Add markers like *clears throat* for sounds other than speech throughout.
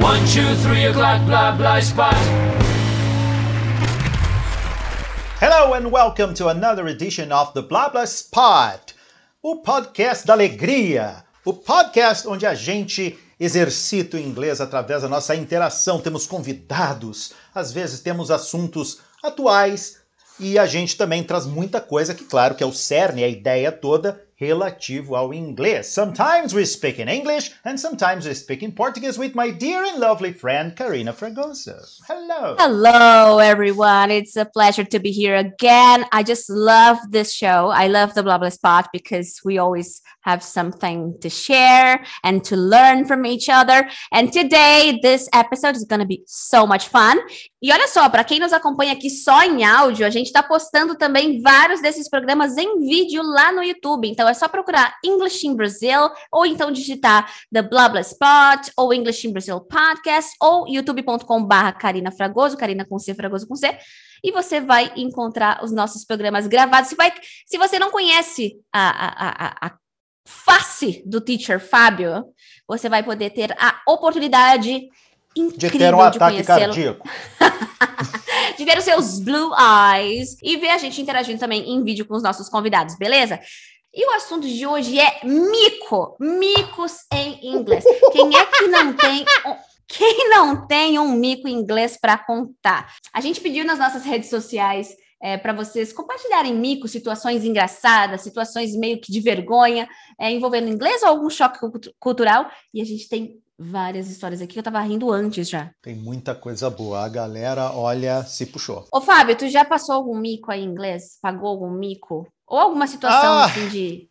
One, two, three o'clock, blah, blah, spot. Hello and welcome to another edition of the Blah Blah Spot, o podcast da alegria, o podcast onde a gente exercita o inglês através da nossa interação. Temos convidados, às vezes temos assuntos atuais e a gente também traz muita coisa que, claro, que é o cerne, a ideia toda relativo ao inglês. Sometimes we speak in English and sometimes we speak in Portuguese with my dear and lovely friend Karina Fragoso. Hello. Hello, everyone. It's a pleasure to be here again. I just love this show. I love the Blah Blah Spot because we always have something to share and to learn from each other. And today, this episode is going to be so much fun. E olha só, para quem nos acompanha aqui só em áudio, a gente está postando também vários desses programas em vídeo lá no YouTube. Então é só procurar English in Brazil ou então digitar The Blah Blah Spot ou English in Brazil Podcast ou youtube.com/barra Karina Fragoso, Karina com C, Fragoso com C e você vai encontrar os nossos programas gravados. Se, vai, se você não conhece a, a, a, a face do teacher Fábio, você vai poder ter a oportunidade incrível de ter um ataque de cardíaco. *laughs* de ver os seus blue eyes e ver a gente interagindo também em vídeo com os nossos convidados, beleza? E o assunto de hoje é mico, micos em inglês. Quem é que não tem quem não tem um mico em inglês para contar? A gente pediu nas nossas redes sociais é, para vocês compartilharem micos, situações engraçadas, situações meio que de vergonha, é, envolvendo inglês ou algum choque cultural. E a gente tem várias histórias aqui que eu tava rindo antes já. Tem muita coisa boa. A galera, olha, se puxou. Ô, Fábio, tu já passou algum mico aí em inglês? Pagou algum mico? Ou alguma situação Ah, assim de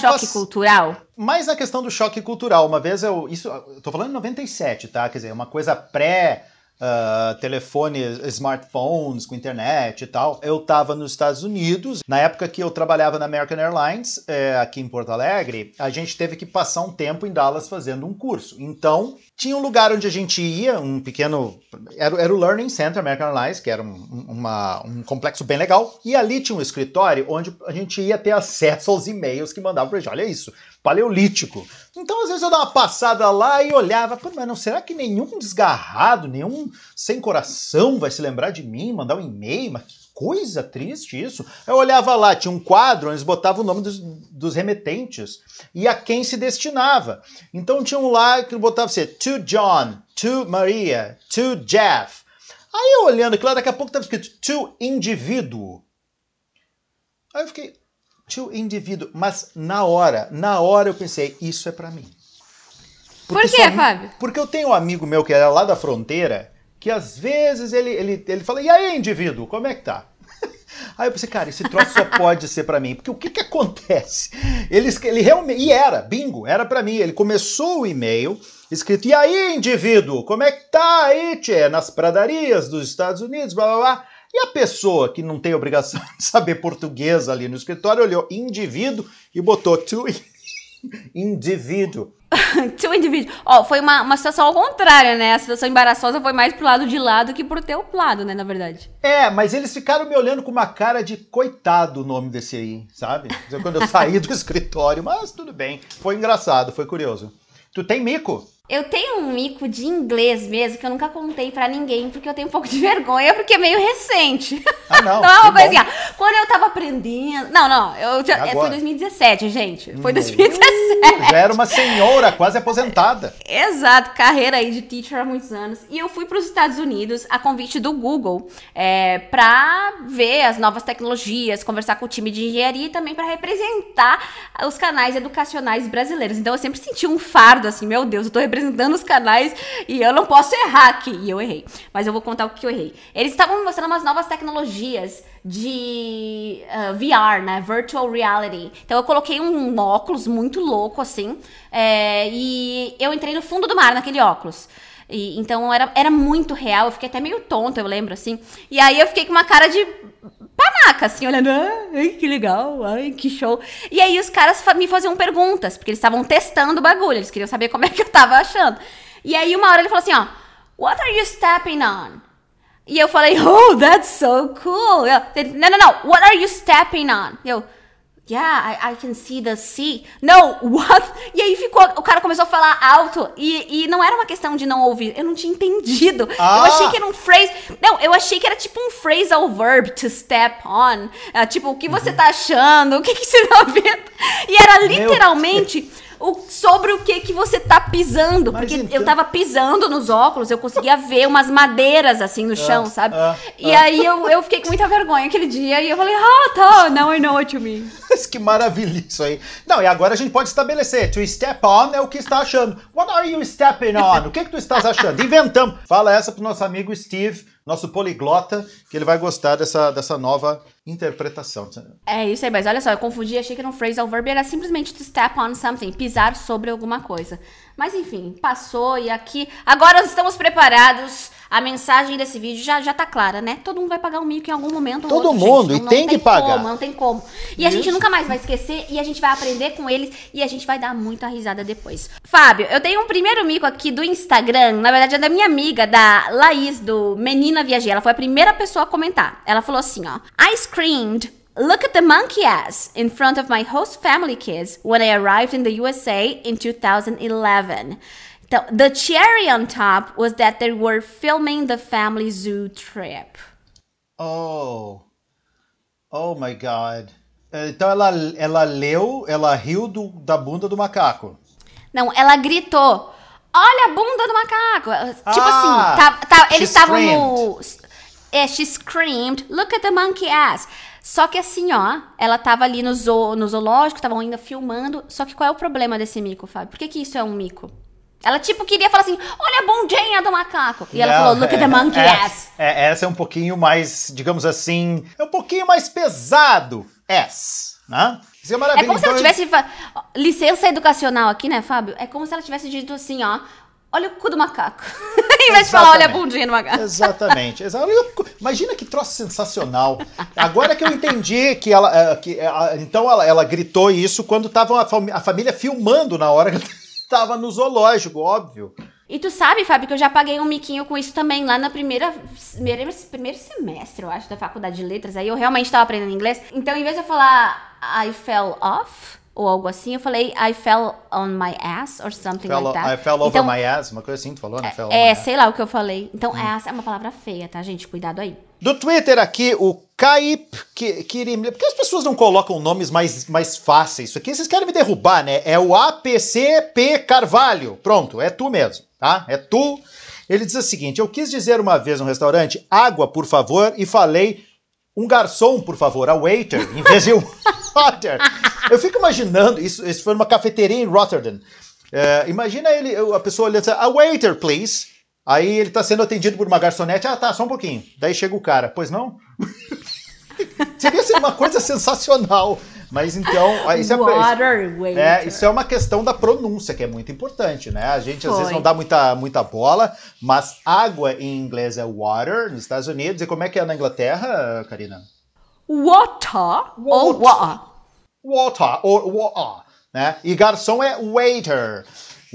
choque pass- cultural? Mais na questão do choque cultural. Uma vez eu. Isso, eu tô falando em 97, tá? Quer dizer, uma coisa pré. Ah, telefone, smartphones com internet e tal. Eu tava nos Estados Unidos, na época que eu trabalhava na American Airlines, eh, aqui em Porto Alegre, a gente teve que passar um tempo em Dallas fazendo um curso. Então, tinha um lugar onde a gente ia, um pequeno. Era, era o Learning Center American Airlines, que era um, um- uma- um complexo bem legal. E ali tinha um escritório onde a gente ia ter acesso aos e-mails que mandavam pra gente. Olha isso, paleolítico. Então, às vezes, eu dava uma passada lá e olhava, Pô, mas não será que nenhum desgarrado, nenhum sem coração vai se lembrar de mim, mandar um e-mail? Mas coisa triste isso. Eu olhava lá, tinha um quadro onde eles botavam o nome dos, dos remetentes e a quem se destinava. Então tinha um lá que botava assim, to John, to Maria, to Jeff. Aí eu olhando aquilo lá, daqui a pouco estava escrito to indivíduo. Aí eu fiquei, to indivíduo. Mas na hora, na hora eu pensei, isso é pra mim. Por quê, Fábio? Porque eu tenho um amigo meu que era lá da fronteira, que às vezes ele, ele, ele fala, e aí, indivíduo, como é que tá? *laughs* Aí eu pensei, cara, esse troço só pode ser pra mim, porque o que que acontece? Ele, ele realmente, e era, bingo, era pra mim. Ele começou o e-mail escrito, e aí, indivíduo, como é que tá aí, tchê, nas pradarias dos Estados Unidos, blá blá blá. E a pessoa que não tem obrigação *laughs* de saber português ali no escritório olhou indivíduo e botou to indivíduo. *laughs* to individual. Ó, foi uma, uma situação ao contrário, né? A situação embaraçosa foi mais pro lado de lá do que pro teu lado, né, na verdade. É, mas eles ficaram me olhando com uma cara de coitado o nome desse aí, sabe? Quando eu saí do *laughs* escritório, mas tudo bem. Foi engraçado, foi curioso. Tu tem mico? Eu tenho um mico de inglês mesmo que eu nunca contei pra ninguém, porque eu tenho um pouco de *laughs* vergonha, porque é meio recente. Ah, não. *laughs* Não é uma coisa bom. assim, quando eu tava aprendendo. Não, não, eu já, É foi agora. 2017, gente. Foi Hum. 2017. Já era uma senhora, quase aposentada. *laughs* Exato, carreira aí de teacher há muitos anos. E eu fui para os Estados Unidos a convite do Google é, para ver as novas tecnologias, conversar com o time de engenharia e também para representar os canais educacionais brasileiros. Então eu sempre senti um fardo assim, meu Deus, eu tô representando os canais e eu não posso errar aqui. E eu errei. Mas eu vou contar o que eu errei. Eles estavam me mostrando umas novas tecnologias de ah, VR, né? Virtual Reality. Então eu coloquei um óculos muito louco, assim, é, e eu entrei no fundo do mar naquele óculos. E, então era, era muito real, eu fiquei até meio tonta, eu lembro, assim. E aí eu fiquei com uma cara de panaca, assim, olhando, ah, ai, que legal, ai, que show. E aí os caras me faziam perguntas, porque eles estavam testando o bagulho, eles queriam saber como é que eu tava achando. E aí uma hora ele falou assim, ó, what are you stepping on? E eu falei, oh, that's so cool. Eu, não, não, não, what are you stepping on? Eu, Yeah, I, I can see the sea. No, *laughs* what? E aí ficou, o cara começou a falar alto e, e não era uma questão de não ouvir, eu não tinha entendido. Ah. Eu achei que era um phrase. Não, eu achei que era tipo um phrasal verb to step on. Ah, tipo, o que você Uhum. tá achando? O que, que você tá vendo? E era literalmente. O- sobre o que que você tá pisando. Mas porque então- eu tava pisando nos óculos, eu conseguia *laughs* ver umas madeiras assim no chão, sabe? ah, e aí eu, eu fiquei com muita vergonha aquele dia e eu falei, ah, tá, now I know what you mean. *laughs* Mas que maravilha isso aí. Não, e agora a gente pode estabelecer. To step on é o que está achando. What are you stepping on? O que, que tu estás achando? Inventamos. Fala essa pro nosso amigo Steve, nosso poliglota, que ele vai gostar dessa, dessa nova interpretação. É isso aí, mas olha só, eu confundi, achei que era um phrasal verb, era simplesmente to step on something, pisar sobre alguma coisa. Mas enfim, passou e aqui. Agora nós estamos preparados. A mensagem desse vídeo já, já tá clara, né? Todo mundo vai pagar um mico em algum momento. Todo outro, mundo, gente. e Não- tem não que pagar. Como, não tem como. E a gente Isso. nunca mais vai esquecer e a gente vai aprender com eles e a gente vai dar muita risada depois. Fábio, eu tenho um primeiro mico aqui do Instagram, na verdade é da minha amiga, da Laís, do Menina Viajei. Ela foi a primeira pessoa a comentar. Ela falou assim, ó. I screamed Look at the monkey ass in front of my host family kids when I arrived in the USA in 2011. Então, the cherry on top was that they were filming the family zoo trip. Oh. Oh my God. Eh, então ela, ela leu, ela riu do- da bunda do macaco. Não, ela gritou: Olha a bunda do macaco! Eh, tipo Ah, assim, tá, tá- eles estavam no. É, eh, she screamed, look at the monkey ass. Só que assim, ó, ela tava ali no, zoo, no zoológico, estavam ainda filmando. Só que qual é o problema desse mico, Fábio? Por que, que isso é um mico? Ela, tipo, queria falar assim: olha a bundinha do macaco. E ela Não, falou, look at the é- monkey é- ass. é- essa é um pouquinho mais, digamos assim, é um pouquinho mais pesado. S, né? Isso é É maravilha. como se ela tivesse. Licença educacional aqui, né, Fábio? É como se ela tivesse dito assim, ó. Olha o cu do macaco. *laughs* em vez de falar, olha a Exatamente. bundinha do macaco. Exatamente. exa- Imagina que troço sensacional. Agora que eu entendi que ela. eh, que, a- então ela, ela gritou isso quando tava a, fami- a família filmando na hora que estava *laughs* no zoológico, óbvio. E tu sabe, Fábio, que eu já paguei um miquinho com isso também lá na primeira, primeira primeiro semestre, eu acho, da faculdade de letras. Aí eu realmente tava aprendendo inglês. Então, em vez de eu falar I fell off ou algo assim, eu falei I fell on my ass or something Fell- like that. I fell over então, my ass, uma coisa assim, tu falou, né? É, my ass. sei lá o que eu falei. Então, Hum. ass é uma palavra feia, tá, gente? Cuidado aí. Do Twitter aqui, o Caip Ki- Kirim. Por que as pessoas não colocam nomes mais, mais fáceis? Isso aqui vocês querem me derrubar, né? É o APCP Carvalho. Pronto, é tu mesmo, tá? É tu. Ele diz o seguinte: Eu quis dizer uma vez no restaurante, água, por favor, e falei um garçom, por favor, a waiter, em vez de um *laughs* water. Eu fico imaginando, isso, isso foi numa cafeteria em Rotterdam. É, imagina ele, a pessoa olhando assim, a waiter, please. Aí ele tá sendo atendido por uma garçonete. Ah, tá, só um pouquinho. Daí chega o cara. Pois não? *laughs* Seria ser uma coisa sensacional. Mas então, isso é, Water é, isso é uma questão da pronúncia, que é muito importante, né? A gente às vezes Foi. não dá muita, muita bola, mas água em inglês é water nos Estados Unidos. E como é que é na Inglaterra, Karina? Water ou water? Water, ou water, né? E garçom é waiter.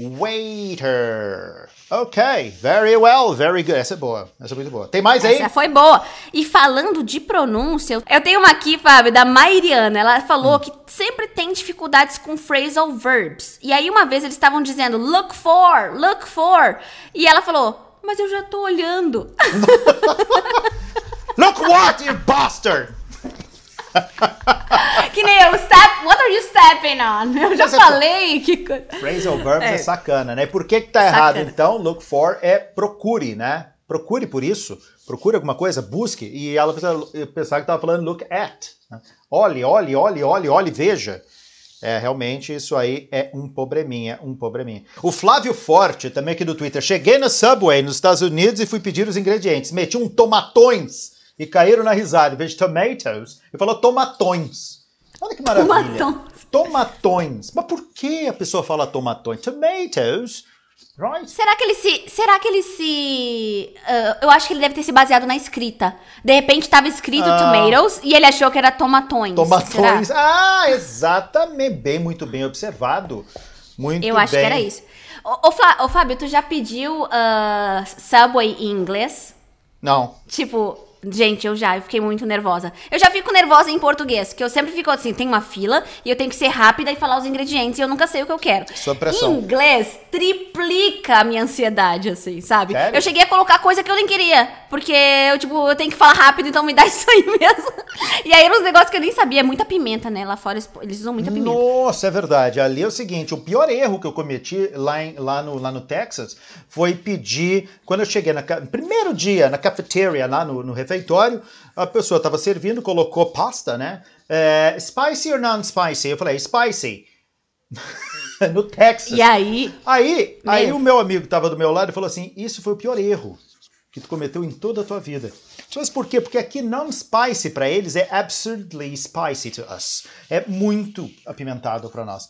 Waiter. Ok, very well, very good. Essa é boa, essa é muito boa. Tem mais aí? Essa foi boa. E falando de pronúncia, eu tenho uma aqui, Fábio, da Mairiana. Ela falou que sempre tem dificuldades com phrasal verbs. E aí, uma vez, eles estavam dizendo look for, look for. E ela falou, mas eu já tô olhando. *laughs* Look what, you bastard! *laughs* que nem eu, step, what are you stepping on? Eu já Mas é- falei que coisa. Phrasal verbs é. É. sacana, né? Por que que tá errado, Sacana. então? Look for é procure, né? Procure por isso. Procure alguma coisa, busque. E ela pensava que tava falando look at. né? Olhe, olhe, olhe, olhe, olhe, veja. É, realmente, isso aí é um probleminha, um probleminha. O Flávio Forte, também aqui do Twitter. Cheguei na Subway, nos Estados Unidos, e fui pedir os ingredientes. Meti um tomatões e caíram na risada. Em vez de tomatoes, ele falou tomatões. Olha que maravilha. Tomatões. Tomatões. Mas por que a pessoa fala tomatões? Tomatoes, right? Será que ele se. Será que ele se. ah, eu acho que ele deve ter se baseado na escrita. De repente tava escrito Ah. tomatoes e ele achou que era tomatões. Tomatões. Será? Ah, exatamente. Bem, muito bem observado. Muito Eu acho bem. que era isso. Ô, ô, Flá- ô, Fábio, tu já pediu ah, Subway em inglês? Não. Tipo, Gente, eu já, eu fiquei muito nervosa. Eu já fico nervosa em português, que eu sempre fico assim, tem uma fila e eu tenho que ser rápida e falar os ingredientes e eu nunca sei o que eu quero. Sob pressão. Em inglês, triplica a minha ansiedade, assim, sabe? Sério? Eu cheguei a colocar coisa que eu nem queria, porque eu, tipo, eu tenho que falar rápido, então me dá *laughs* isso aí mesmo. E aí, uns negócios que eu nem sabia, é muita pimenta, né? Lá fora eles- usam muita pimenta. Nossa, é verdade. Ali é o seguinte: o pior erro que eu cometi lá, em- lá, no, lá no Texas foi pedir. Quando eu cheguei no primeiro dia na cafeteria, lá no, no refeitório, a pessoa estava servindo, colocou pasta, né? É, spicy or non-spicy? Eu falei, spicy. *laughs* no Texas. E aí, Aí, aí o meu amigo que estava do meu lado falou assim: Isso foi o pior erro que tu cometeu em toda a tua vida. Mas por quê? Porque aqui não spicy para eles é absurdly spicy to us. É muito apimentado para nós.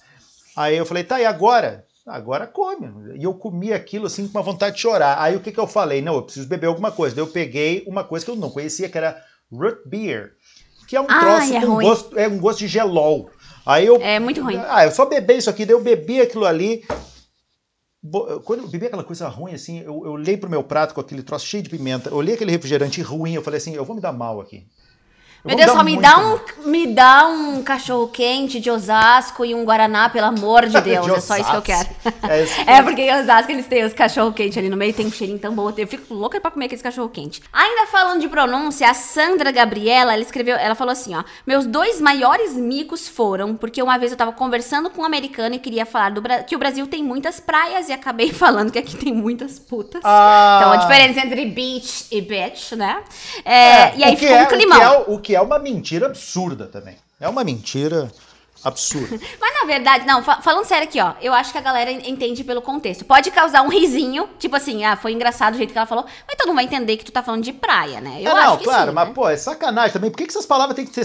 Aí eu falei: Tá, e agora? Agora come. E eu comi aquilo assim com uma vontade de chorar. Aí o que, que eu falei? Não, eu preciso beber alguma coisa. Daí eu peguei uma coisa que eu não conhecia, que era root beer. Que é um Ai, troço é com ruim. gosto, é um gosto de gelol. Aí eu É muito ruim. ah, eu só bebi isso aqui, daí eu bebi aquilo ali. Quando eu bebi aquela coisa ruim, assim, eu, eu olhei pro meu prato com aquele troço cheio de pimenta, eu olhei aquele refrigerante ruim, eu falei assim, eu vou me dar mal aqui. Eu meu Deus, só me dá, um, me dá um cachorro quente de Osasco e um Guaraná, pelo amor de *laughs* Deus. De é só isso que eu quero. É isso que- *laughs* É, porque em Osasco eles têm os cachorro quente ali no meio, tem um cheirinho tão bom. Eu fico louca pra comer aqueles cachorro quente. Ainda falando de pronúncia, a Sandra Gabriela, ela escreveu, ela falou assim, ó: "Meus dois maiores micos foram porque uma vez eu tava conversando com um americano e queria falar do que o Brasil tem muitas praias e acabei *laughs* falando que aqui tem muitas putas. Ah. Então a diferença entre beach e bitch, né? É, e aí ficou é, um o que climão. é- O que é uma mentira absurda também. É uma mentira absurda. *laughs* Mas na verdade, não, fa- falando sério aqui, ó, eu acho que a galera en- entende pelo contexto. Pode causar um risinho, tipo assim, ah, foi engraçado o jeito que ela falou, mas todo mundo vai entender que tu tá falando de praia, né? Eu é, acho não, que claro, sim, mas né? pô, é sacanagem também. Por que, que essas palavras têm que ser,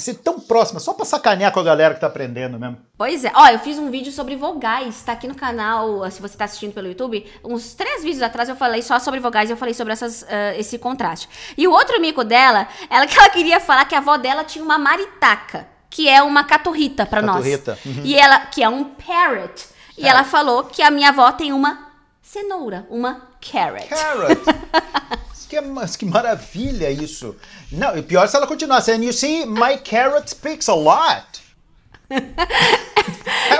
ser tão próximas? Só pra sacanear com a galera que tá aprendendo mesmo. Pois é, ó, eu fiz um vídeo sobre vogais, tá aqui no canal, se você tá assistindo pelo YouTube, uns três vídeos atrás eu falei só sobre vogais e eu falei sobre essas, ah, esse contraste. E o outro amigo dela, ela que ela queria falar que a avó dela tinha uma maritaca, que é uma caturrita pra nós. Caturrita, uhum. E ela, que é um parrot. E É. ela falou que a minha avó tem uma cenoura, uma carrot. Carrot. *laughs* Que, é, mas que maravilha isso. Não, e pior se ela continuasse. And you see, my carrot speaks a lot. *laughs*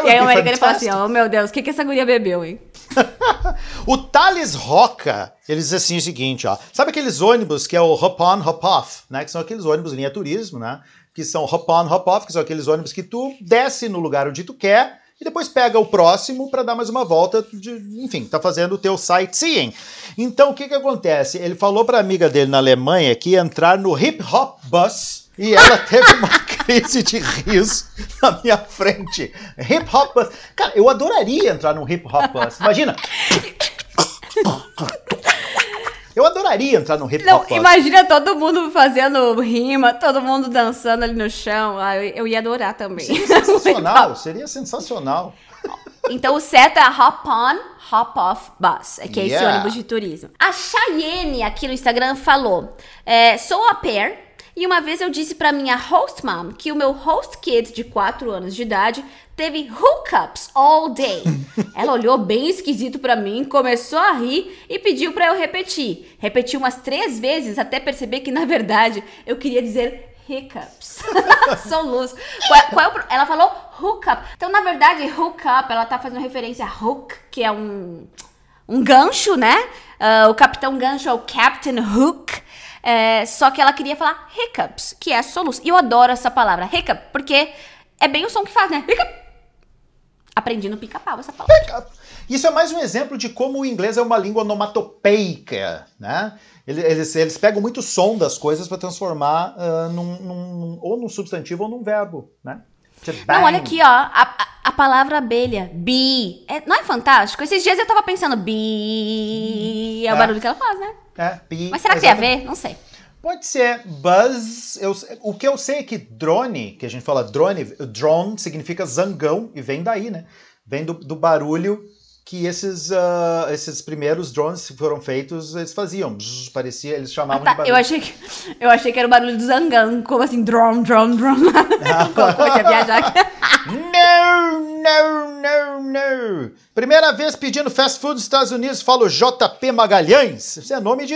E aí o would be americano fala assim, oh meu Deus, o que, que essa guria bebeu, hein? *laughs* O Thales Roca, ele diz assim o seguinte, ó. Sabe aqueles ônibus que é o hop on, hop off, né? Que são aqueles ônibus linha turismo, né? Que são hop on, hop off, que são aqueles ônibus que tu desce no lugar onde tu quer e depois pega o próximo para dar mais uma volta, de, enfim, tá fazendo o teu sightseeing. Então, o que que acontece? Ele falou pra amiga dele na Alemanha que ia entrar no hip hop bus e ela *laughs* teve uma crise de riso na minha frente. Hip hop bus. Cara, eu adoraria entrar num hip hop bus. Imagina. *laughs* Eu adoraria entrar num hip Não, hop bus. imagina todo mundo fazendo rima, todo mundo dançando ali no chão. Ah, eu, eu ia adorar também. Sensacional, *laughs* seria sensacional. Então o certo é hop on, hop off bus, é que é esse Yeah. ônibus de turismo. A Cheyenne aqui no Instagram falou: é, sou a pair. E uma vez eu disse pra minha host mom que o meu host kid de 4 anos de idade teve hookups all day. *laughs* Ela olhou bem esquisito pra mim, começou a rir e pediu pra eu repetir. Repeti umas três vezes até perceber que na verdade eu queria dizer hiccups. *laughs* Soluço. Qual, qual é o ela falou hookup. Então, na verdade, hookup, ela tá fazendo referência a hook, que é um, um gancho, né? Ah, o capitão gancho é o Captain Hook. É, só que ela queria falar hiccups, que é soluço. E eu adoro essa palavra, hiccup, porque é bem o som que faz, né? Hiccup. Aprendi no pica-pau essa palavra. Isso é mais um exemplo de como o inglês é uma língua onomatopeica, né? Ele- Eles, eles pegam muito som das coisas para transformar ah, num, num- ou num substantivo ou num verbo, né? Não, olha aqui, ó. A, a- palavra abelha. Bee. É- não é fantástico? Esses dias eu tava pensando, bee. É o É. barulho que ela faz, né? É, pi, Mas será que tem a ver? Não sei. Pode ser buzz. Eu, o que eu sei é que drone, que a gente fala drone, drone significa zangão e vem daí, né? Vem do, do barulho que esses, ah, esses primeiros drones que foram feitos, eles faziam. Bzz, parecia, eles Ah, chamavam de tá. barulho. Eu achei, que, eu achei que era o barulho do zangão. Como assim? Drone, drone, drone. *laughs* Comecei a viajar aqui. Não, não, não, não. Primeira vez pedindo fast food nos Estados Unidos, falo JP Magalhães. Isso é nome de,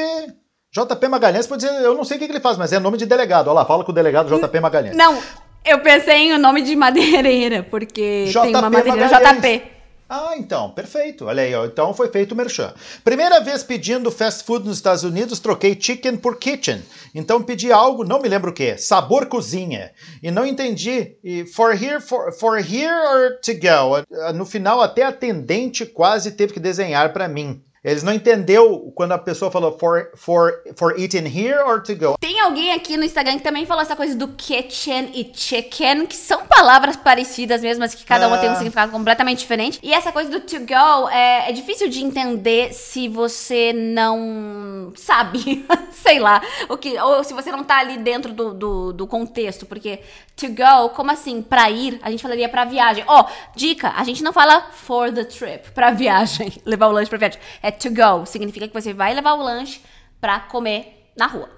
JP Magalhães pode dizer, eu não sei o que, que ele faz, mas é nome de delegado. Olha lá, fala com o delegado JP Magalhães. Não, eu pensei em o nome de madeireira, porque JP tem uma madeireira Magalhães. JP. Ah, então, perfeito. Olha aí, ó. Então foi feito o merchan. Primeira vez pedindo fast food nos Estados Unidos, troquei chicken por kitchen. Então pedi algo, não me lembro o que, sabor cozinha. E não entendi. E for here, for, for here or to go? No final, até a atendente quase teve que desenhar para mim. Eles não entendeu quando a pessoa falou for, for, for eating here or to go. Tem alguém aqui no Instagram que também falou essa coisa do kitchen e chicken, que são palavras parecidas mesmo, mas que cada uma Ah. tem um significado completamente diferente. E essa coisa do to go é, é difícil de entender se você não sabe, *laughs* sei lá, o que, ou se você não tá ali dentro do, do, do contexto, porque to go, como assim, pra ir, a gente falaria pra viagem. Ó, dica, a gente não fala for the trip, pra *laughs* viagem, levar o lanche pra viagem. É to go, significa que você vai levar o lanche pra comer na rua.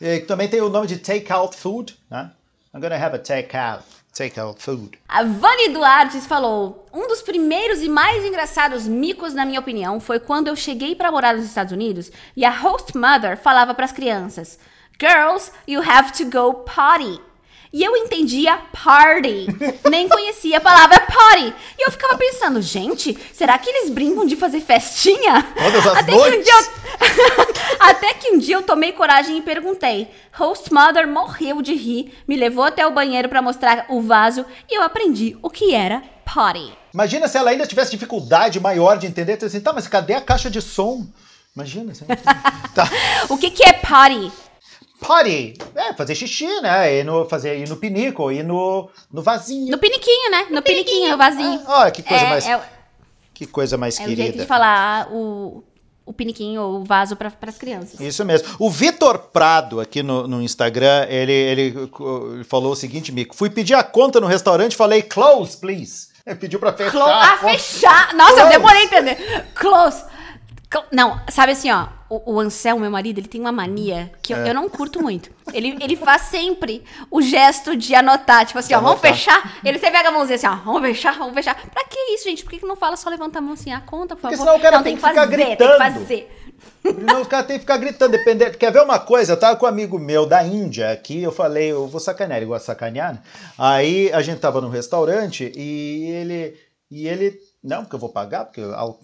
É, também tem o nome de take-out food, né? I'm gonna have a take-out, take-out food. A Vani Duartes falou: Um dos primeiros e mais engraçados micos, na minha opinião, foi quando eu cheguei pra morar nos Estados Unidos e a host mother falava pras crianças: Girls, you have to go potty. E eu entendia party, nem conhecia a palavra party. E eu ficava pensando, gente, será que eles brincam de fazer festinha? Todas as Até que um noites? dia eu *laughs* até que um dia eu tomei coragem e perguntei. Host Mother morreu de rir, me levou até o banheiro pra mostrar o vaso e eu aprendi o que era potty. Imagina se ela ainda tivesse dificuldade maior de entender, então assim, tá, mas cadê a caixa de som? Imagina. *laughs* Tá. O que que é potty? Potty, é, fazer xixi, né? Ir no, fazer, ir no pinico, ir no, no vasinho. No piniquinho, né? No piniquinho, no vasinho. Ah, olha que coisa é, mais, é, que coisa mais é o jeito querida. de falar o, o piniquinho ou o vaso para as crianças. Isso mesmo. O Vitor Prado, aqui no, no Instagram, ele, ele falou o seguinte, Mico. Fui pedir a conta no restaurante, falei, close, please. Ele pediu pra fechar. Clo a ah, conta. fechar! Nossa, Close. eu demorei a entender. Close. Não, sabe assim, ó, o, o Ansel, meu marido, ele tem uma mania que eu, É. eu não curto muito. Ele, ele faz sempre o gesto de anotar, tipo assim, ó, vamos fechar. Ele sempre pega a mãozinha assim, ó, vamos fechar, vamos fechar. Pra que isso, gente? Por que, que não fala só levanta a mão assim, a conta, por Porque favor? senão o cara não, tem tem que que ficar fazer, tem que gritando. fazer. Não, os caras têm que ficar gritando, dependendo. Quer ver uma coisa? Eu tava com um amigo meu da Índia aqui, eu falei, eu vou sacanear, ele gosta de sacanear. né? Aí a gente tava no restaurante e ele. E ele. Não, porque eu vou pagar, porque I'll-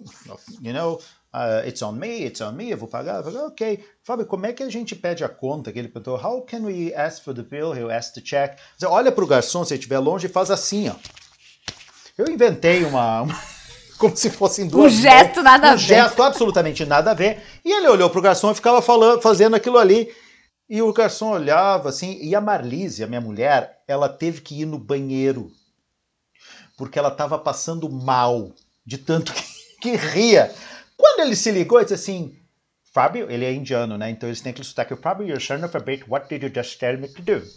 you know, uh, it's on me, it's on me, eu vou pagar. Eu falei, ok. Fábio, como é que a gente pede a conta? Que ele perguntou, how can we ask for the bill? He'll ask the check. Você olha pro garçom, se ele estiver longe, e faz assim, ó. Eu inventei uma. uma- *laughs* como se fossem duas. Um gesto mãos, nada um a ver. gesto absolutamente nada a ver. E ele olhou pro garçom e ficava falando, fazendo aquilo ali. E o garçom olhava assim. E a Marlise, a minha mulher, ela teve que ir no banheiro. Porque ela estava passando mal de tanto *laughs* que, que ria. Quando ele se ligou, ele disse assim. Fábio, ele é indiano, né? Então eles têm aquele sotaque. Fábio, you're son of a bitch. What did you just tell me to do? *laughs*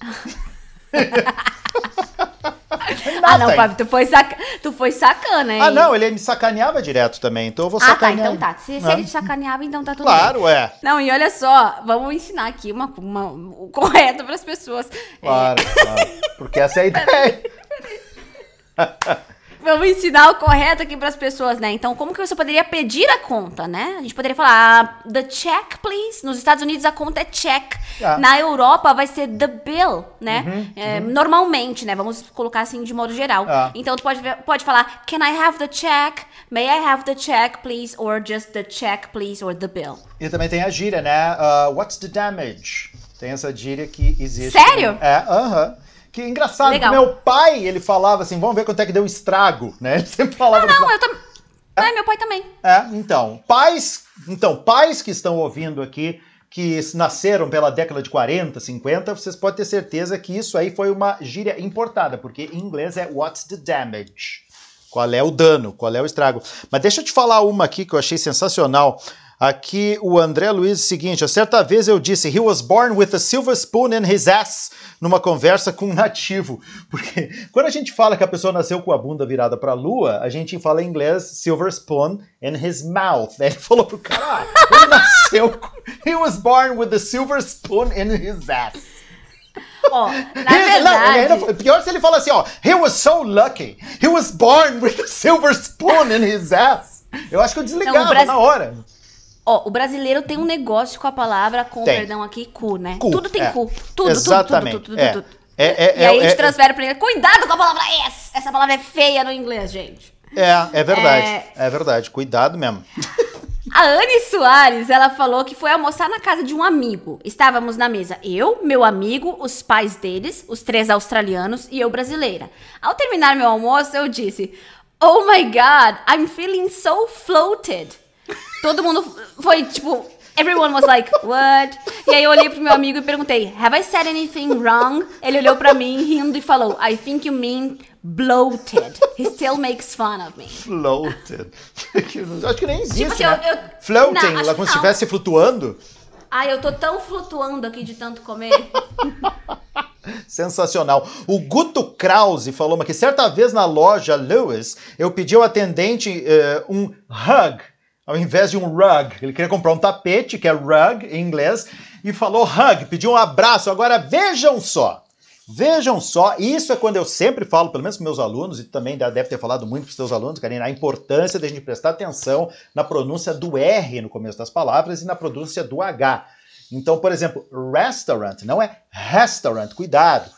Ah, não. Fábio, tu foi, saca... tu foi sacana, hein? Ah, não, ele me sacaneava direto também. Então eu vou Ah, tá, sacanear. então tá. Se, se ele te sacaneava, então tá tudo bem. Claro, é. Não, e olha só, vamos ensinar aqui uma, uma- o correto para as pessoas. É, Claro, claro. Porque essa é a *laughs* ideia. *laughs* vamos ensinar o correto aqui para as pessoas, né? Então, como que você poderia pedir a conta, né? A gente poderia falar, ah, the check, please. Nos Estados Unidos a conta é check. Ah. Na Europa vai ser the bill, né? É, Normalmente, né? Vamos colocar assim de modo geral. Ah. Então, tu pode, pode falar, can I have the check? May I have the check, please? Or just the check, please? Or the bill. E também tem a gíria, né? Uh, what's the damage? Tem essa gíria que existe. Sério? É, aham. Que engraçado, Legal. meu pai, ele falava assim, vamos ver quanto é que deu o estrago, *laughs* né? Ele sempre falava... Não, do- eu também. É, meu pai também. É, então, pais, então, pais que estão ouvindo aqui, que nasceram pela década de 40, 50, vocês podem ter certeza que isso aí foi uma gíria importada, porque em inglês é what's the damage? Qual é o dano? Qual é o estrago? Mas deixa eu te falar uma aqui que eu achei sensacional. Aqui o André Luiz, seguinte, certa vez eu disse, he was born with a silver spoon in his ass, numa conversa com um nativo. Porque quando a gente fala que a pessoa nasceu com a bunda virada para a lua, a gente fala em inglês silver spoon in his mouth. Aí ele falou pro cara, ah, ele nasceu, he was born with a silver spoon in his ass. Ó, na *laughs* He- não, verdade. foi- pior se ele fala assim, ó, he was so lucky, he was born with a silver spoon in his ass. Eu acho que eu desligava Não, Brasil- na hora. Ó, o brasileiro tem um negócio com a palavra, com Tem. perdão aqui, cu, né? Cu, tudo tem é. cu. Tudo, Exatamente, tudo, tudo, tudo, é. tudo. É, é, e aí é, a gente é- transfere pra ele. Cuidado com a palavra S! Essa palavra é feia no inglês, gente. É, é verdade. É. É, verdade. Cuidado mesmo. *laughs* A Anne Soares, ela falou que foi almoçar na casa de um amigo. Estávamos na mesa eu, meu amigo, os pais deles, os três australianos e eu brasileira. Ao terminar meu almoço, eu disse: Oh my god, I'm feeling so floated. Todo mundo foi tipo. Everyone was like, what? E aí eu olhei pro meu amigo e perguntei, have I said anything wrong? Ele olhou pra mim rindo e falou, I think you mean bloated. He still makes fun of me. Floated. *laughs* Acho que nem existe, Tipo né? eu- eu- Floating, Não, como se estivesse flutuando. Ai, eu tô tão flutuando aqui de tanto comer. Sensacional. O Guto Krause falou que certa vez na loja Lewis, eu pedi ao atendente eh, um hug, ao invés de um rug. Ele queria comprar um tapete, que é rug em inglês, e falou hug, pediu um abraço. Agora vejam só. Vejam só, isso é quando eu sempre falo, pelo menos para meus alunos, e também deve ter falado muito para os seus alunos, Karina, a importância de a gente prestar atenção na pronúncia do R no começo das palavras e na pronúncia do H. Então, por exemplo, restaurant não é restaurant, cuidado.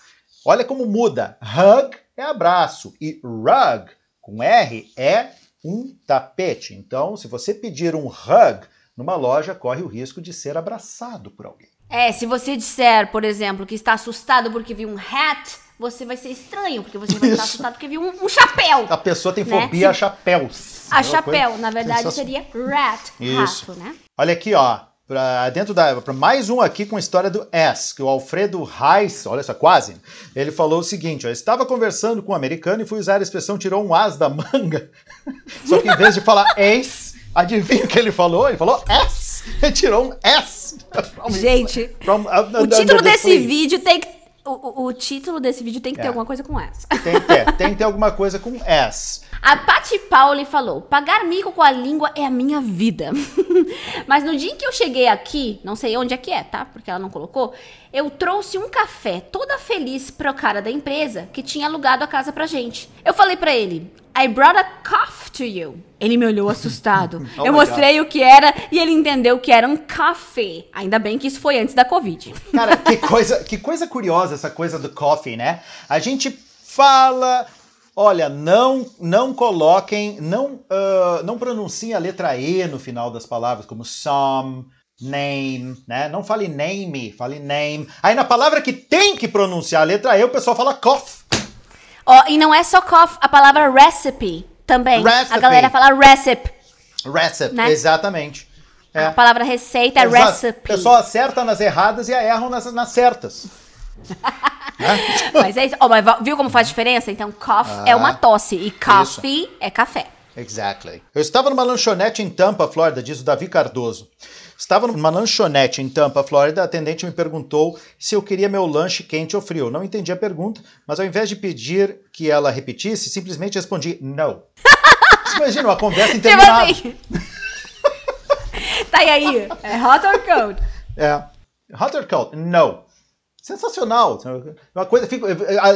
Olha como muda. Hug é abraço e rug com R é um tapete. Então, se você pedir um hug numa loja, corre o risco de ser abraçado por alguém. É, se você disser, por exemplo, que está assustado porque viu um hat, você vai ser estranho, porque você vai estar Isso. assustado porque viu um, um chapéu. A pessoa tem Né? fobia a chapéus. A É chapéu, na verdade, seria rat, Isso. rato, né? Olha aqui, ó. Pra dentro da. Pra mais um aqui com a história do S, que o Alfredo Reis, olha só, quase. Ele falou o seguinte: ó, estava conversando com um americano e fui usar a expressão tirou um as da manga. *laughs* Só que em vez de falar ace, adivinha o que ele falou? Ele falou S. *laughs* Ele tirou um S. Gente, from- uh, o under título desse vídeo tem que. O, o- título desse vídeo tem que ter É. alguma coisa com essa. Tem que ter, tem que ter alguma coisa com S. A Patti Pauli falou: pagar mico com a língua é a minha vida. *laughs* Mas no dia em que eu cheguei aqui, não sei onde é que é, tá? Porque ela não colocou. Eu trouxe um café toda feliz pro cara da empresa que tinha alugado a casa pra gente. Eu falei pra ele: I brought a coffee to you. Ele me olhou assustado. Oh *laughs* eu mostrei o que era e ele entendeu que era um café. Ainda bem que isso foi antes da Covid. *laughs* Cara, que coisa, que coisa curiosa essa coisa do coffee, né? A gente fala, olha, não não coloquem, não ah, não pronunciem a letra E no final das palavras, como some, name, né? Não fale name, fale name. Aí na palavra que tem que pronunciar a letra E, o pessoal fala cough. Ó, e não é só coffee, a palavra recipe também. Recipe. A galera fala recipe. Recipe, Né? exatamente. É. A palavra receita é Exato. recipe. O pessoal acerta nas erradas e erram nas, nas certas. *laughs* Mas é isso. Ó, mas viu como faz diferença? Então, cough Ah, é uma tosse e coffee é café. Exactly. Eu estava numa lanchonete em Tampa, Flórida, diz o Davi Cardoso. Estava numa lanchonete em Tampa, Flórida, a atendente me perguntou se eu queria meu lanche quente ou frio. Não entendi a pergunta, mas ao invés de pedir que ela repetisse, simplesmente respondi não. *laughs* Imagina uma conversa Tipo interminável. assim. *laughs* tá aí? É hot or cold? É. Hot or cold? No. Sensacional. Uma coisa fica-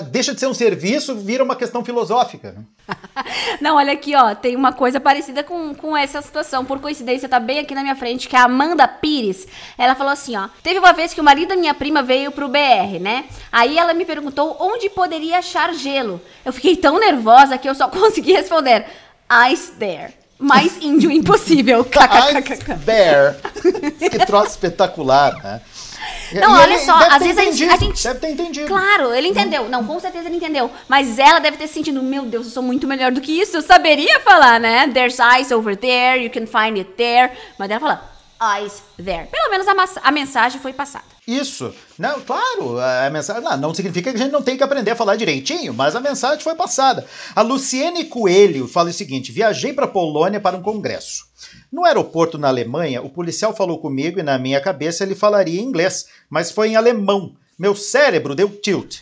deixa de ser um serviço, vira uma questão filosófica. né? *laughs* Não, olha aqui, ó. Tem uma coisa parecida com, com essa situação. Por coincidência, tá bem aqui na minha frente, que é a Amanda Pires. Ela falou assim, ó. Teve uma vez que o marido da minha prima veio pro BR, né? Aí ela me perguntou onde poderia achar gelo. Eu fiquei tão nervosa que eu só consegui responder: Ice there. Mais índio *laughs* impossível. Ice *laughs* Bear. que troço espetacular, né? Não, E olha só, às vezes a gente- entendido, a gente- Deve ter entendido. Claro, ele entendeu. Não, com certeza ele entendeu. Mas ela deve ter sentido, meu Deus, eu sou muito melhor do que isso. Eu saberia falar, né? There's ice over there, you can find it there. Mas ela fala, ice there. Pelo menos a, a mensagem foi passada. Isso. Não, claro, a mensagem não, não significa que a gente não tem que aprender a falar direitinho, mas a mensagem foi passada. A Luciene Coelho fala o seguinte: viajei para Polônia para um congresso. No aeroporto na Alemanha, o policial falou comigo e na minha cabeça ele falaria inglês, mas foi em alemão. Meu cérebro deu tilt.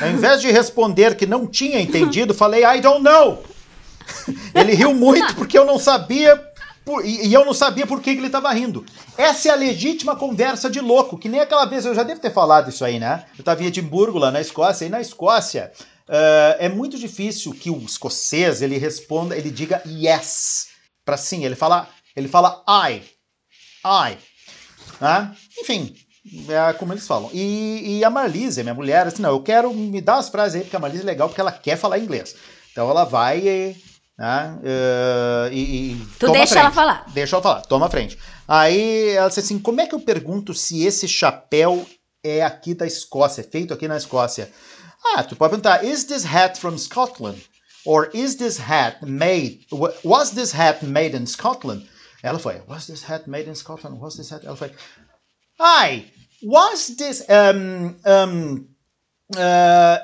Ao invés de responder que não tinha entendido, falei I don't know. *laughs* Ele riu muito porque eu não sabia por- e, e eu não sabia por que, que ele estava rindo. Essa é a legítima conversa de louco, que nem aquela vez, eu já devo ter falado isso aí, né? Eu estava em Edimburgo, lá na Escócia, e na Escócia eh, é muito difícil que o escocês ele responda, ele diga yes para sim. Ele fala, ele fala I. I. Né? Enfim, é como eles falam. E, e a Marlise, minha mulher, assim, não, eu quero me dar as frases aí, porque a Marlise é legal, porque ela quer falar inglês. Então ela vai e. Né, uh, e, e tu deixa ela falar. Deixa ela falar, toma a frente. Aí ela disse assim: como é que eu pergunto se esse chapéu é aqui da Escócia, é feito aqui na Escócia? Ah, tu pode perguntar: is this hat from Scotland? Or is this hat made? Was this hat made in Scotland? Ela foi: was this hat made in Scotland? Was this hat? Ela foi: Hi, was this um um uh,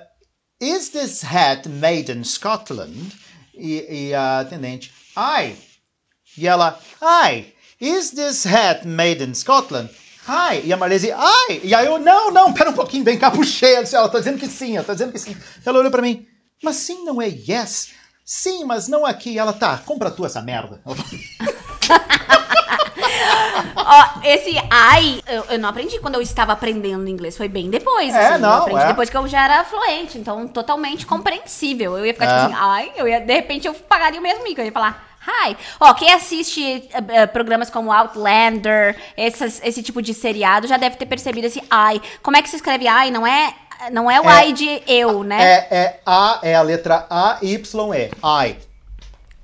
is this hat made in Scotland? E, e a atendente, ai. E ela, ai, is this hat made in Scotland? Ai. E a Marlese, ai. E aí eu, não, não, pera um pouquinho, vem cá, puxei. Ela, tá dizendo que sim, ela tá dizendo que sim. Ela olhou pra mim, mas sim não é yes? Sim, mas não aqui. Ela, tá, compra tu essa merda. *laughs* Ó, esse ai, eu, eu, não aprendi quando eu estava aprendendo inglês. Foi bem depois. É, assim, não. Eu aprendi é. depois que eu já era fluente. Então, totalmente compreensível. Eu ia ficar tipo É. assim, ai, eu ia, de repente eu pagaria o mesmo mico. Eu ia falar. Hi. Ó, quem assiste eh, eh, programas como Outlander, essas- esse tipo de seriado, já deve ter percebido esse ai. Como é que se escreve ai? Não é, não é o É. ai de eu, né? É, é A, é a letra A, Y, E. I.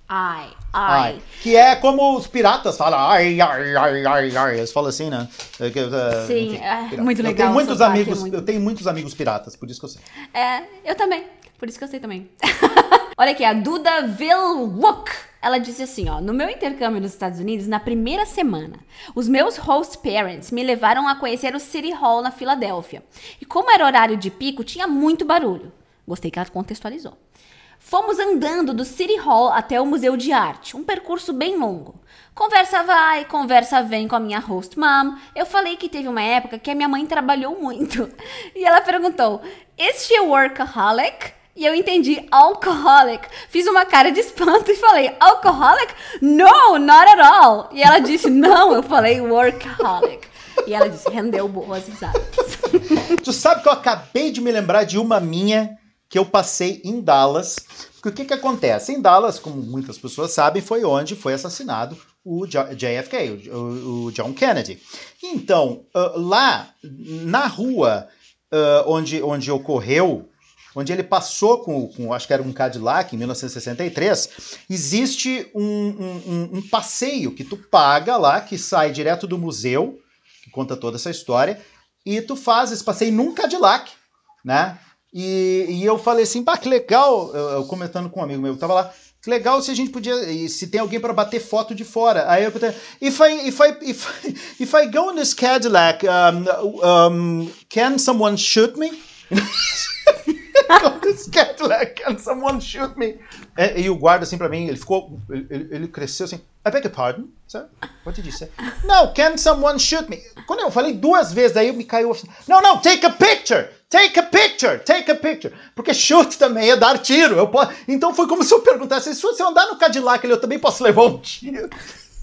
Ai, ai. Ai. Que é como os piratas falam. Ai, ai, ai, ai, ai. Eles falam assim, né? É é, Sim, é, pirata. muito Eu legal tenho o muitos sotaque, amigos, é muito- eu tenho muitos amigos piratas, por isso que eu sei. É, eu também. Por isso que eu sei também. *laughs* Olha aqui, a Duda Vilwook. Ela disse assim, ó, no meu intercâmbio nos Estados Unidos, na primeira semana, os meus host parents me levaram a conhecer o City Hall na Filadélfia. E como era horário de pico, tinha muito barulho. Gostei que ela contextualizou. Fomos andando do City Hall até o Museu de Arte, um percurso bem longo. Conversa vai, conversa vem com a minha host mom. Eu falei que teve uma época que a minha mãe trabalhou muito. *laughs* E ela perguntou: Is she a workaholic? E eu entendi alcoholic. Fiz uma cara de espanto e falei: Alcoholic? No, not at all. E ela disse: *laughs* Não, eu falei workaholic. E ela disse: Rendeu boas risadas. Tu sabe que eu acabei de me lembrar de uma minha que eu passei em Dallas. Porque o que, que acontece? Em Dallas, como muitas pessoas sabem, foi onde foi assassinado o JFK, o, John Kennedy. Então, ah, lá na rua ah, onde, onde ocorreu, onde ele passou com, com, acho que era um Cadillac, em 1963, existe um- um- um passeio que tu paga lá, que sai direto do museu, que conta toda essa história, e tu faz esse passeio num Cadillac, né? E, e eu falei assim, pá, que legal, eu, eu comentando com um amigo meu, eu tava lá, que legal se a gente podia, se tem alguém para bater foto de fora. Aí eu perguntei, if I, if I, if, *laughs* if I go in this Cadillac, um, um, can someone shoot me? *laughs* *laughs* this Cadillac, can someone shoot me? É, e o guarda assim pra mim, ele ficou, ele, ele- cresceu assim, I beg your pardon, sir? What did you say? No, can someone shoot me? Quando eu falei duas vezes, daí me caiu assim, não, não, take a picture, take a picture, take a picture. Porque shoot também é dar tiro. Eu posso... Então foi como se eu perguntasse, se eu andar no Cadillac, eu também posso levar um tiro.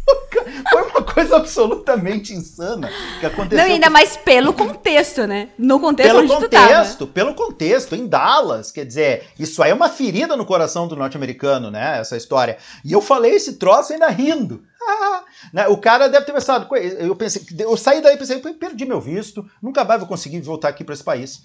*laughs* Foi uma coisa absolutamente insana que aconteceu. Não, ainda mais pelo contexto, né? No contexto Pelo onde contexto, pelo contexto, em Dallas, quer dizer, isso aí é uma ferida no coração do norte-americano, né? Essa história. E eu falei esse troço ainda rindo. Ah, né? O cara deve ter pensado, "Coe- eu pensei, eu saí daí e pensei, "Pô, perdi meu visto, nunca mais vou conseguir voltar aqui para esse país.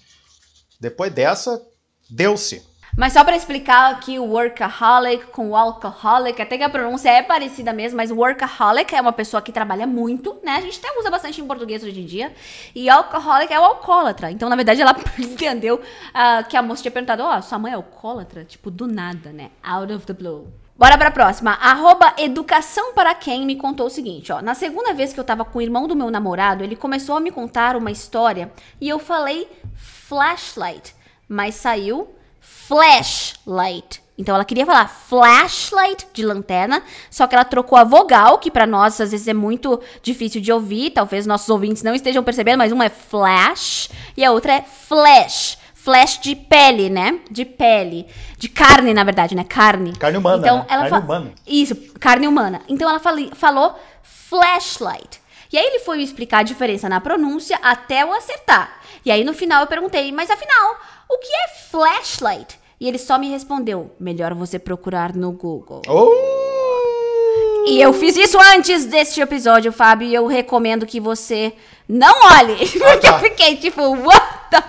Depois dessa, deu-se. Mas só pra explicar aqui o workaholic com o alcoholic, até que a pronúncia é parecida mesmo, mas workaholic é uma pessoa que trabalha muito, né? A gente até usa bastante em português hoje em dia. E alcoholic é o alcoólatra. Então, na verdade, ela *laughs* entendeu ah, que a moça tinha perguntado, ó, sua mãe é alcoólatra? Tipo, do nada, né? Out of the blue. Bora pra próxima. Arroba Educação para quem me contou o seguinte, ó. Na segunda vez que eu tava com o irmão do meu namorado, ele começou a me contar uma história e eu falei flashlight, mas saiu flashlight. Então ela queria falar flashlight de lanterna, só que ela trocou a vogal, que pra nós às vezes é muito difícil de ouvir, talvez nossos ouvintes não estejam percebendo, mas uma é flash e a outra é flash. Flash de pele, né? De pele. De carne, na verdade, né? Carne. Carne humana, Então, né? ela Carne humana. Isso, carne humana. Então ela falou flashlight. E aí ele foi me explicar a diferença na pronúncia até eu acertar. E aí no final eu perguntei, mas afinal, o que é flashlight? E ele só me respondeu, melhor você procurar no Google. Oh! E eu fiz isso antes deste episódio, Fábio, e eu recomendo que você não olhe. *laughs* Porque tá. eu fiquei tipo, what the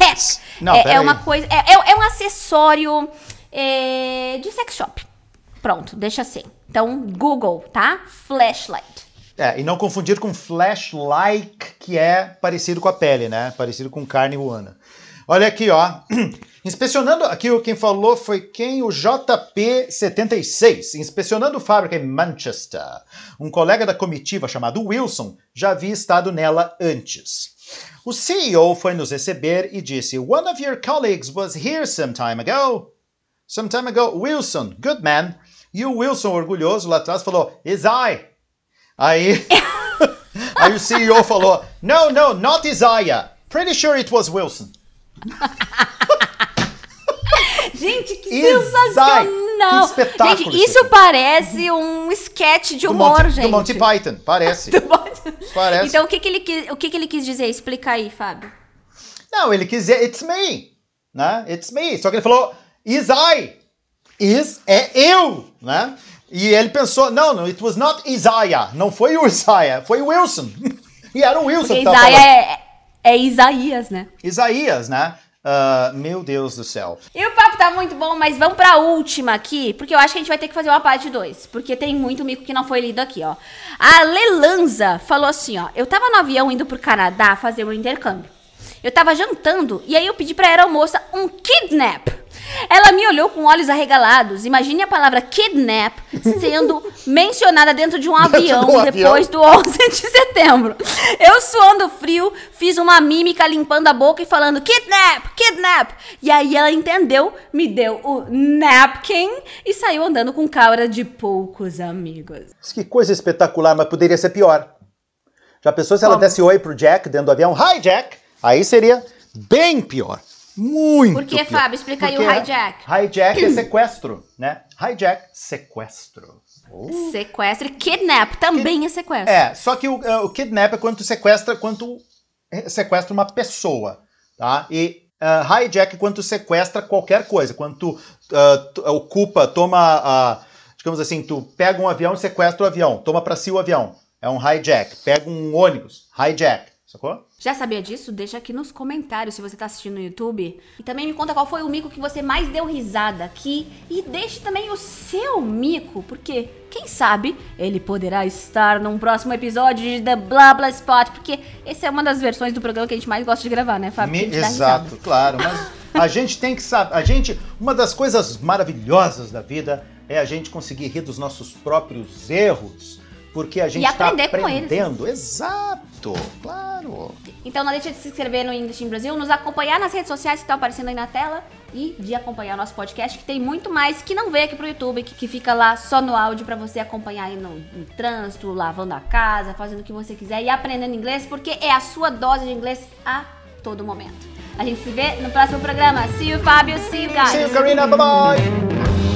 heck? Não, é, é uma coisa. É, é- é um acessório é, de sex shop. Pronto, deixa assim. Então, Google, tá? Flashlight. É, e não confundir com flashlight, que é parecido com a pele, né? Parecido com carne humana. Olha aqui, ó. *clears throat* Inspecionando, aqui quem falou foi quem? O JP76. Inspecionando fábrica em Manchester. Um colega da comitiva chamado Wilson já havia estado nela antes. O CEO foi nos receber e disse: One of your colleagues was here some time ago. Some time ago, Wilson, good man. E o Wilson, orgulhoso, lá atrás, falou: Is I. Aí, *laughs* aí o CEO falou: No, no, not Isaiah. Pretty sure it was Wilson. Gente, que Exato. sensacional! Que espetáculo gente, isso parece um sketch de Do humor, Monty, gente. do Monty Python, parece. *laughs* Do Monty- Parece. Então, o que, que, ele, quis- o que, que ele quis dizer? Explica aí, Fábio. Não, ele quis dizer It's me. Né? It's me. Só que ele falou Is I. Is é eu. Né? E ele pensou: Não, não, it was not Isaiah. Não foi o Isaiah, foi o Wilson. *laughs* e era o Wilson Porque que falando. É, Isaías, né? Isaías, né? Ah, meu Deus do céu. E o papo tá muito bom, mas vamos pra última aqui, porque eu acho que a gente vai ter que fazer uma parte 2, porque tem muito mico que não foi lido aqui, ó. A Lelanza falou assim, ó, eu tava no avião indo pro Canadá fazer um intercâmbio. Eu tava jantando e aí eu pedi pra aeromoça um kidnap. Ela me olhou com olhos arregalados. Imagine a palavra kidnap sendo *laughs* mencionada dentro de um avião do avião. depois do 11 de setembro. Eu suando frio, fiz uma mímica limpando a boca e falando kidnap, kidnap. E aí ela entendeu, me deu o napkin e saiu andando com cara de poucos amigos. Que coisa espetacular, mas poderia ser pior. Já pensou se ela Como? desse oi pro Jack dentro do avião? Hi, Jack! Aí seria bem pior. Muito Por que. Fábio? Explica aí o Porque hijack. Hijack é *clears throat* sequestro, né? Hijack, sequestro. Sequestro e kidnap também é sequestro. É, só que o, eh, o kidnap é quando tu sequestra, quando tu eh, sequestra uma pessoa, tá? E ah, hijack é quando tu sequestra qualquer coisa, quando tu, ah, tu ocupa, toma, ah, digamos assim, tu pega um avião e sequestra o avião, toma pra si o avião, é um hijack. Pega um ônibus, hijack, sacou? Já sabia disso? Deixa aqui nos comentários se você tá assistindo no YouTube. E também me conta qual foi o mico que você mais deu risada aqui. E deixe também o seu mico, porque quem sabe ele poderá estar num próximo episódio de The Blah Blah Spot. Porque essa é uma das versões do programa que a gente mais gosta de gravar, né, Fábio? Me- exato, claro. Mas a *laughs* gente tem que saber. A gente. Uma das coisas maravilhosas da vida é a gente conseguir rir dos nossos próprios erros. Porque a gente está aprender com eles. aprendendo. Exato, claro. Então não deixa de se inscrever no English in Brasil, nos acompanhar nas redes sociais que estão aparecendo aí na tela e de acompanhar o nosso podcast, que tem muito mais que não vê aqui pro YouTube, que, que fica lá só no áudio pra você acompanhar aí no, no trânsito, lavando a casa, fazendo o que você quiser e aprendendo inglês, porque é a sua dose de inglês a todo momento. A gente se vê no próximo programa. See you, Fábio. See you, guys. See you, Karina. Bye bye.